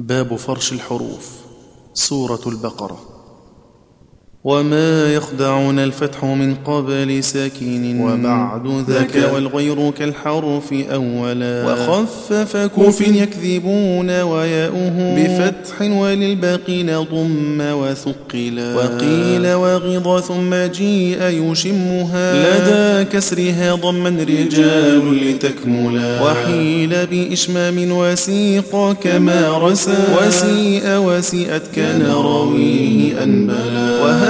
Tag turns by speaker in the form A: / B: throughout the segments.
A: باب فرش الحروف سورة البقرة. وما يخدعون الفتح من قبل ساكن وبعد ذاك والغير كالحرف أولا وخفف كوف يكذبون وياؤه بفتح وللباقين ضم وثقلا وقيل وغض ثم جيء يشمها لدى كسرها ضما رجال لتكملا وحيل بإشمام وسيق كما رسى وسيء وسيئت كان راويه أنبلا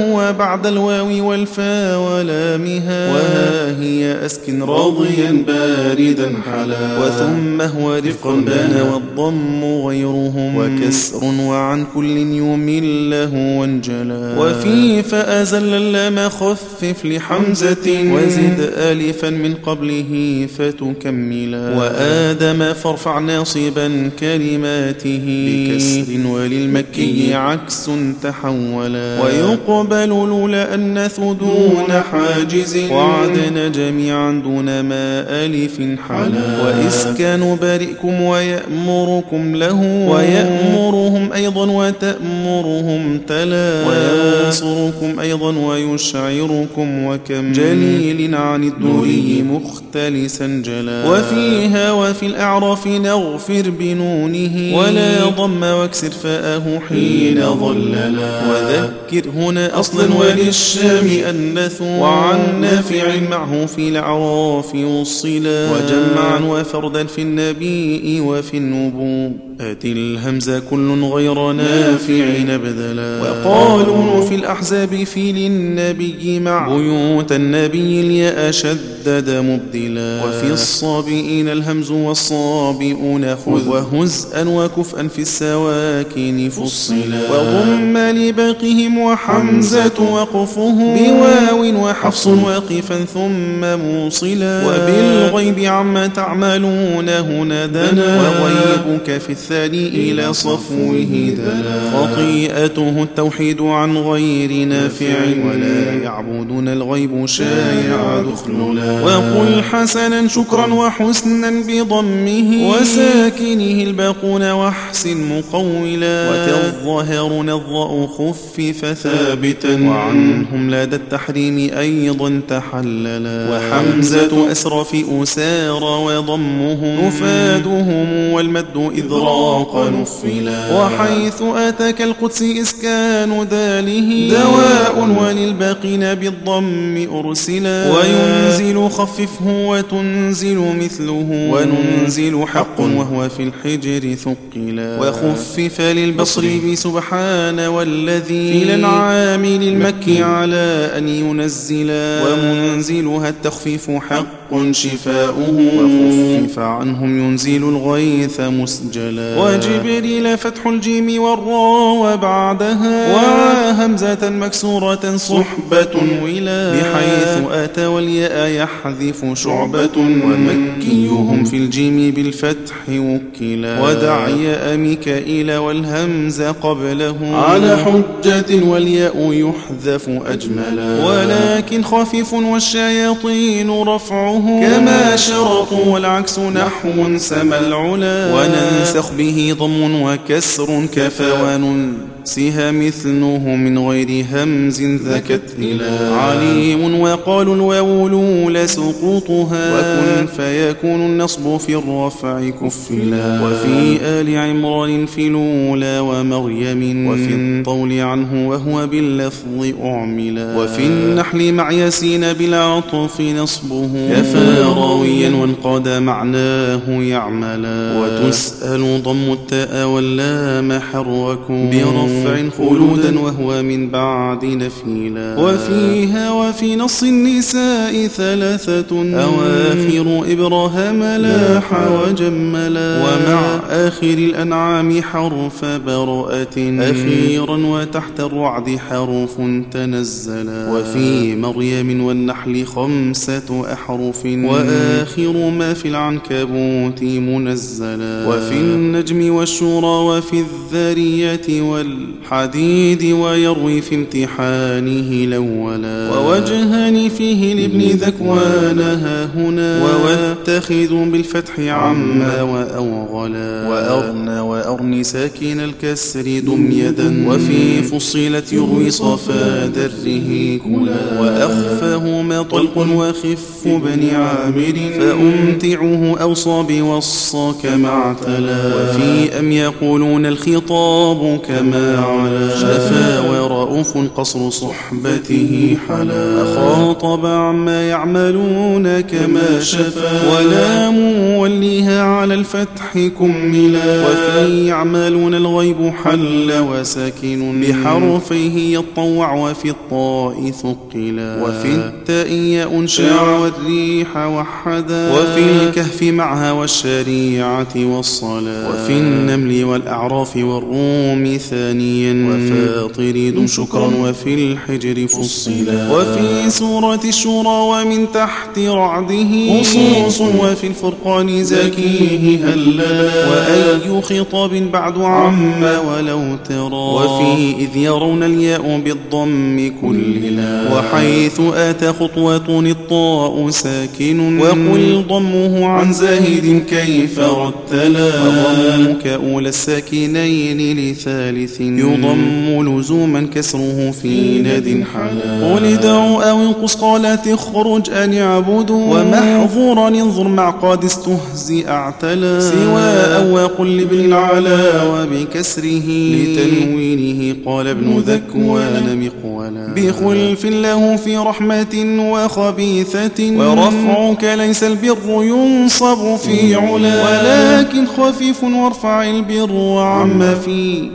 A: هو بعد الواو والفا ولامها وها هي أسكن راضيا باردا حلا. وثم هو رفقا بان والضم غيرهم. وكسر. وعن كل يمل له وانجلا. وفي فأزل اللام خفف لحمزة. وزد ألفا من قبله فتكملا. وآدم فارفع ناصبا كلماته. بكسر وللمكي عكس تحولا. ويقبل لولا أنث دون حاجز وعدنا جميعا دون ما ألف حلا وإسكان بارئكم ويأمركم له. ويأمرهم أيضا وتأمرهم تلا. وينصركم أيضا ويشعركم وكم جليل عن الدري مختلسا جلا. وفيها وفي الأعراف نغفر بنونه. ولا ضم واكسر فاءه حين ظللا. وذكر هنا أصلا وللشام أنثوا وعن نافع معه في الأعراف وصلا وجمعا وفردا في النبي وفي النبوء آتي الهمز كل غير نافع نبذلا. وقالوا في الأحزاب في للنبي مع بيوت النبي الياء شدد مبدلا وفي الصابئين الهمز والصابئون خذ وهزءا وكفءا في السواكن فصلا. وضم لباقهم وحمزة وقفه بواو وحفص. واقفا ثم موصلا. وبالغيب عما تعملون هنا دنا. وغيبك في الثاني إلى صفوه دنا. خطيئته التوحيد عن غير نافع ولا يعبدون الغيب شايع دخللا وقل حسنا شكرا وحسنا بضمه. وساكنه الباقون واحسن مقولا. وتظهرون الضاء خفف ثابتا وعنهم لدى التحريم أيضا تحللا. وحمزة أسرف أسار وضمهم. نفادهم والمد إذراق نفلا وحيث أتاك القدس إسكان داله. دواء وللباقين بالضم أرسلا. وينزل خففه وتنزل مثله. وننزل حق وهو في الحجر ثقلا. وخفف للبصر. بسبحان والذي في الأنعام للمكي على أن ينزلا ومنزلها التخفيف حق شفاؤه. وخفف عنهم ينزل الغيث مسجلا. وجبريل فتح الجيم والراء وبعدها وهمزة مكسورة صحبة ولا بحيث أتى والياء يحذف شعبة ومكيهم في الجيم بالفتح وكلا ودع ياء ميكائيل والهمز قبله على حجة والياء يحذف أجملا ولكن خفيف والشياطين رفعه كما شرطوا والعكس نحو سما العلا وننسخ به ضم وكسر كفى وننسها مثله من غير همز ذكت إلى عليم وقالوا الواو الأولى سقوطها وكن فيكون النصب في الرفع كفلا وفي آل عمران في الأولى ومريم وفي الطول عنه وهو باللفظ أعملا. وفي النحل مع ياسين بالعطف نصبه كفى راويا وانقاد معناه يعملا. وتسأل ضم التاء واللام حرك برفع خلودا وهو من بعد نفيلا. وفيها وفي نص النساء ثلاثة. أواخر إبراهام لاح وجملا ومع آخر الأنعام حرف براءة. أخيرا وتحت الرعد حرف تنزلا وفي مريم والنحل خمسة أحرف. وآخر ما في العنكبوت منزلا وفي النجم والشورى وفي الذرية وال الحديد ويروي في امتحانه الأولا ووجهان فيه لابن ذكوان ها هنا وواتخذ بالفتح عما وأوغلا. وأرنى وأرني ساكن الكسر دم يدا. وفي فصلت يروي صفا دره كلا. وأخفهما طلق وخف بني عامر. فأمتعه أوصى بوصى كما اعتلى وفي أم يقولون الخطاب كما على شفا ورؤوف قصر صحبته حلا. خاطب عما يعملون كما شفا. ولا موليها على الفتح كملا وفي يعملون الغيب حل وساكن بحرفيه يطوع وفي الطاء ثقلا. وفي التاء ينشع والريح وحدا. وفي الكهف معها والشريعة والصلاة. وفي النمل والأعراف والروم ثانيا وفاطر دم شكرا وفي الحجر فصلا. وفي سورة الشورى ومن تحت رعده. خصوص وفي الفرقان زكيه هلا. وأي خطاب بعد عم ولو ترى. وفي إذ يرون الياء بالضم كللا. وحيث آتى خطوة الطاء ساكن. وقل ضمه عن زاهد كيف رتلا. وضمك أولى الساكنين لثالث يضم لزوما كسره في ند حلا قل ادعوا أو انقص قالت اخرج أن يعبدوا ومحظورا انظر مع قد استهزئ اعتلا سوى أو وقل لابن العلا وبكسره. لتنوينه قال ابن ذكوان مقولا. بخلف له في رحمة وخبيثة. ورفعك ليس البر ينصب في علا. ولكن خفيف وارفع البر وعم فيه.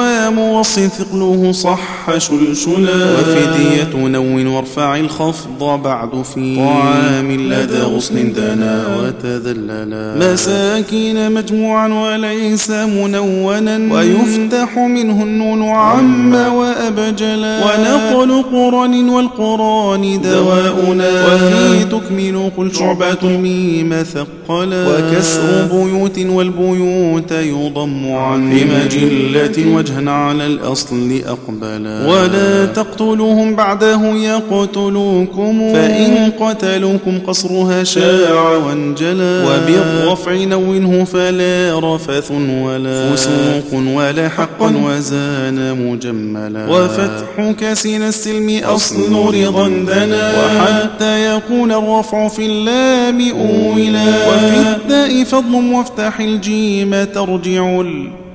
A: موام وص ثقله صح شلشلا. وفدية نون وارفع الخفض بعد في طعام لدى غصن دنا وتذللا. مساكين مجموعا وليس منونا. ويفتح منه النون عم وأبجلا. ونقل قرن والقران دواؤنا. وفي تكمل قل شعبة الميم ثقلا. وكسر بيوت والبيوت يضم عن بمجلة وجها على الأصل أقبلا. ولا تقتلوهم بعده يقتلوكم. فإن قتلوكم قصرها شاع وانجلا. وبالرفع نونه فلا رفث ولا فسوق ولا حقا. وزان مجملا. وفتح كسين السلم أصل رضا دنا وحتى يكون الرفع في اللام أولا وفي الداء فضل وافتح الجيم ترجع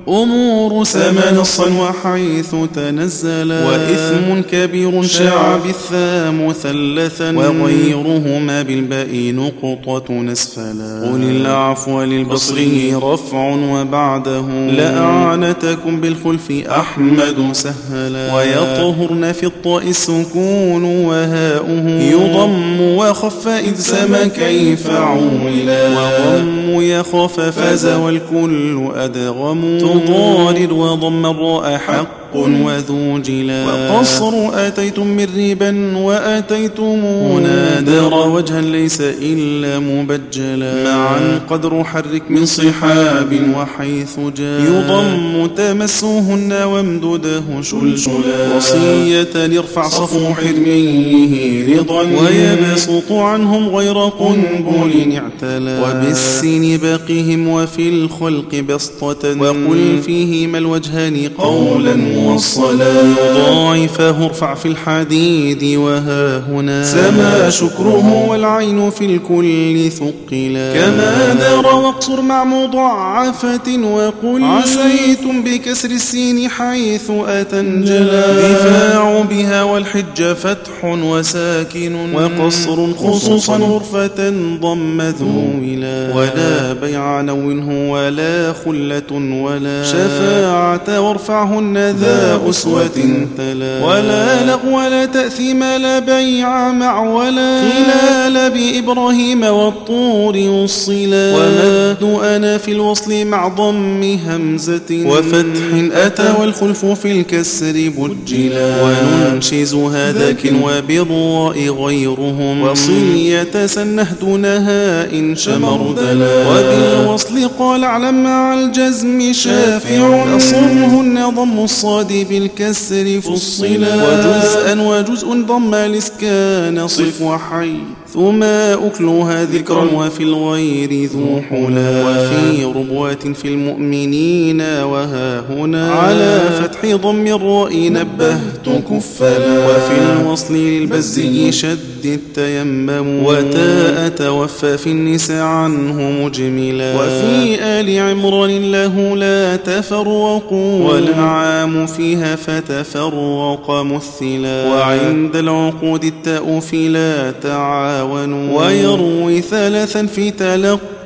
A: أمور سما نصا وحيث تنزلا وإثم كبير شاع بالثا مثلثا وغيرهما بالباء نقطة نسفلا. قل العفو للبصري رفع وبعده. لأعنتكم بالخلف أحمد سهلا. ويطهرن في الطاء السكون وهاؤه. يضم وخف إذ سما كيف عولا وضم يخف فاز والكل أدغم. ضارر وضم الراء حق وذو جلا وقصر آتيتم من ربا وآتيتم نادر وجها ليس إلا مبجلا. معا قدر حرك من صحاب وحيث جاء. يضم تمسوهن وامدده شلشلا. وصية يرفع صفو حرميه رضا. ويبسط عنهم غير قنبل اعتلا وبالسن باقيهم وفي الخلق بسطة. وقل فيهما الوجهان قولا موصلا ضاعفه ارفع في الحديد وها هنا. سما شكره والعين في الكل ثقلا. كما دار واقصر مع مضاعفة وقل عسيتم بكسر السين حيث أتنجلا. دفاع بها والحج فتح وساكن. وقصر خصوصا غرفة ضم ذولا ولا بيع نونه ولا خلة ولا. شفاعة وارفعهن ذا أسوة تلا ولا لغو ولا تأثيم لا بيع مع ولا خلال بإبراهيم والطور وصلا ومد أنا في الوصل مع ضم همزة. وفتح أتى والخلف في الكسر بجلا. وننشز هذاك وبضاء غيرهم. وصية سنه دونها إن شمردلا وبالوصل قال اعلم مع الجزم شافع. أصمهن ضم الصالح الصاد بالكسر فصلا وجزءا وجزء ضم الإسكان صف وحي ثم أكلها ذكرا وفي الغير ذو حلا. وفي ربوات في المؤمنين وها هنا. على فتح ضم الراء نبهت كفلا. وفي الوصل للبزي شد التيمم. وتاء توفى في النساء عنه مجملا. وفي آل عمران له لا تفرقوا. والأنعام فيها فتفرق مثلا. وعند العقود التاء في لا تعاونوا. ويروي ثلاثا في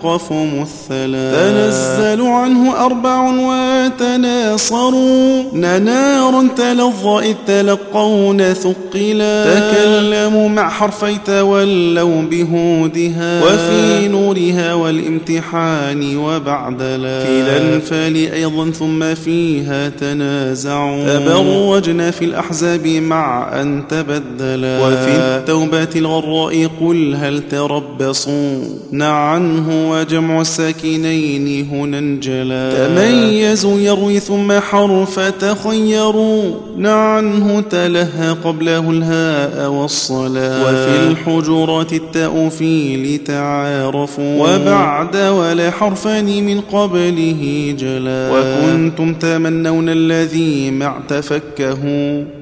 A: تلقف مثلا. تنزل عنه أربع وتناصروا ننار تلظى إذ تلقون ثقلا. تكلموا مع حرفي تولوا بهودها. وفي نورها والامتحان وبعد لا. في الأنفال أيضا ثم فيها تنازعوا تبرجنا في الأحزاب مع أن تبدلا. وفي التوبة الغراء قل هل تربصوا نعنه وجمع الساكنين هنا انجلا تميزوا يروي ثم حرف تخيروا. نعنه تلهى قبله الهاء والصلاة. وفي الحجرات التاء في لتعارفوا وبعد ولا حرفان من قبله جلا. وكنتم تمنون الذي مع تفكه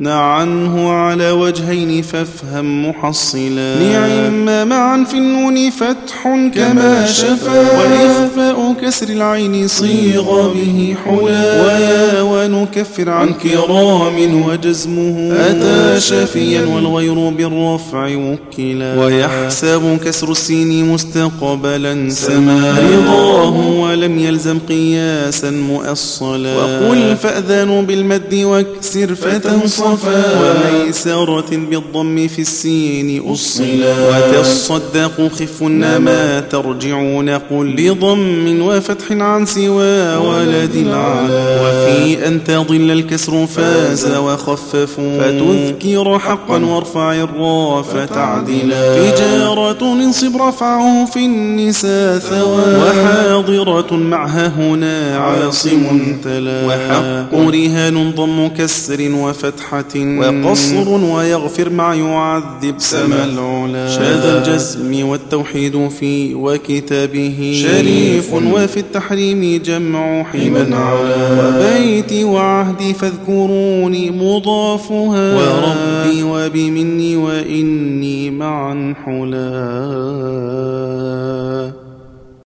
A: نعنه على وجهين فافهم محصلا. نعم. معا في النون فتح كما شفا وإخفاء كسر العين صيغ به حلا ويا ونكفر عن كرام وجزمه أتى شفيا والغير بالرفع وكلا ويحسب كسر السين مستقبلا سما رضاه ولم يلزم قياسا مؤصلا وقل فأذن بالمد واكسر فتنصفا وميسرة بالضم في السين أصلا وتصدق خف ما ترجعون قل بضم وفتح عن سوى ولد العلا. وفي أن تضل الكسر فاز وخففوا فتذكر حقا وارفع الراء فتعدلا تجارة انصب رفعه في النساء ثوى. وحاضرة معها هنا عاصم تلا. وحق رهان ضم كسر وفتحة. وقصر ويغفر مع يعذب سما العلا. شاذ الجزم والتوحيد في وكتابه. شريف وفي التحريم جمع حما علا وبيتي وعهدي فاذكروني مضافها. وربي وبمني وإني معا حلا.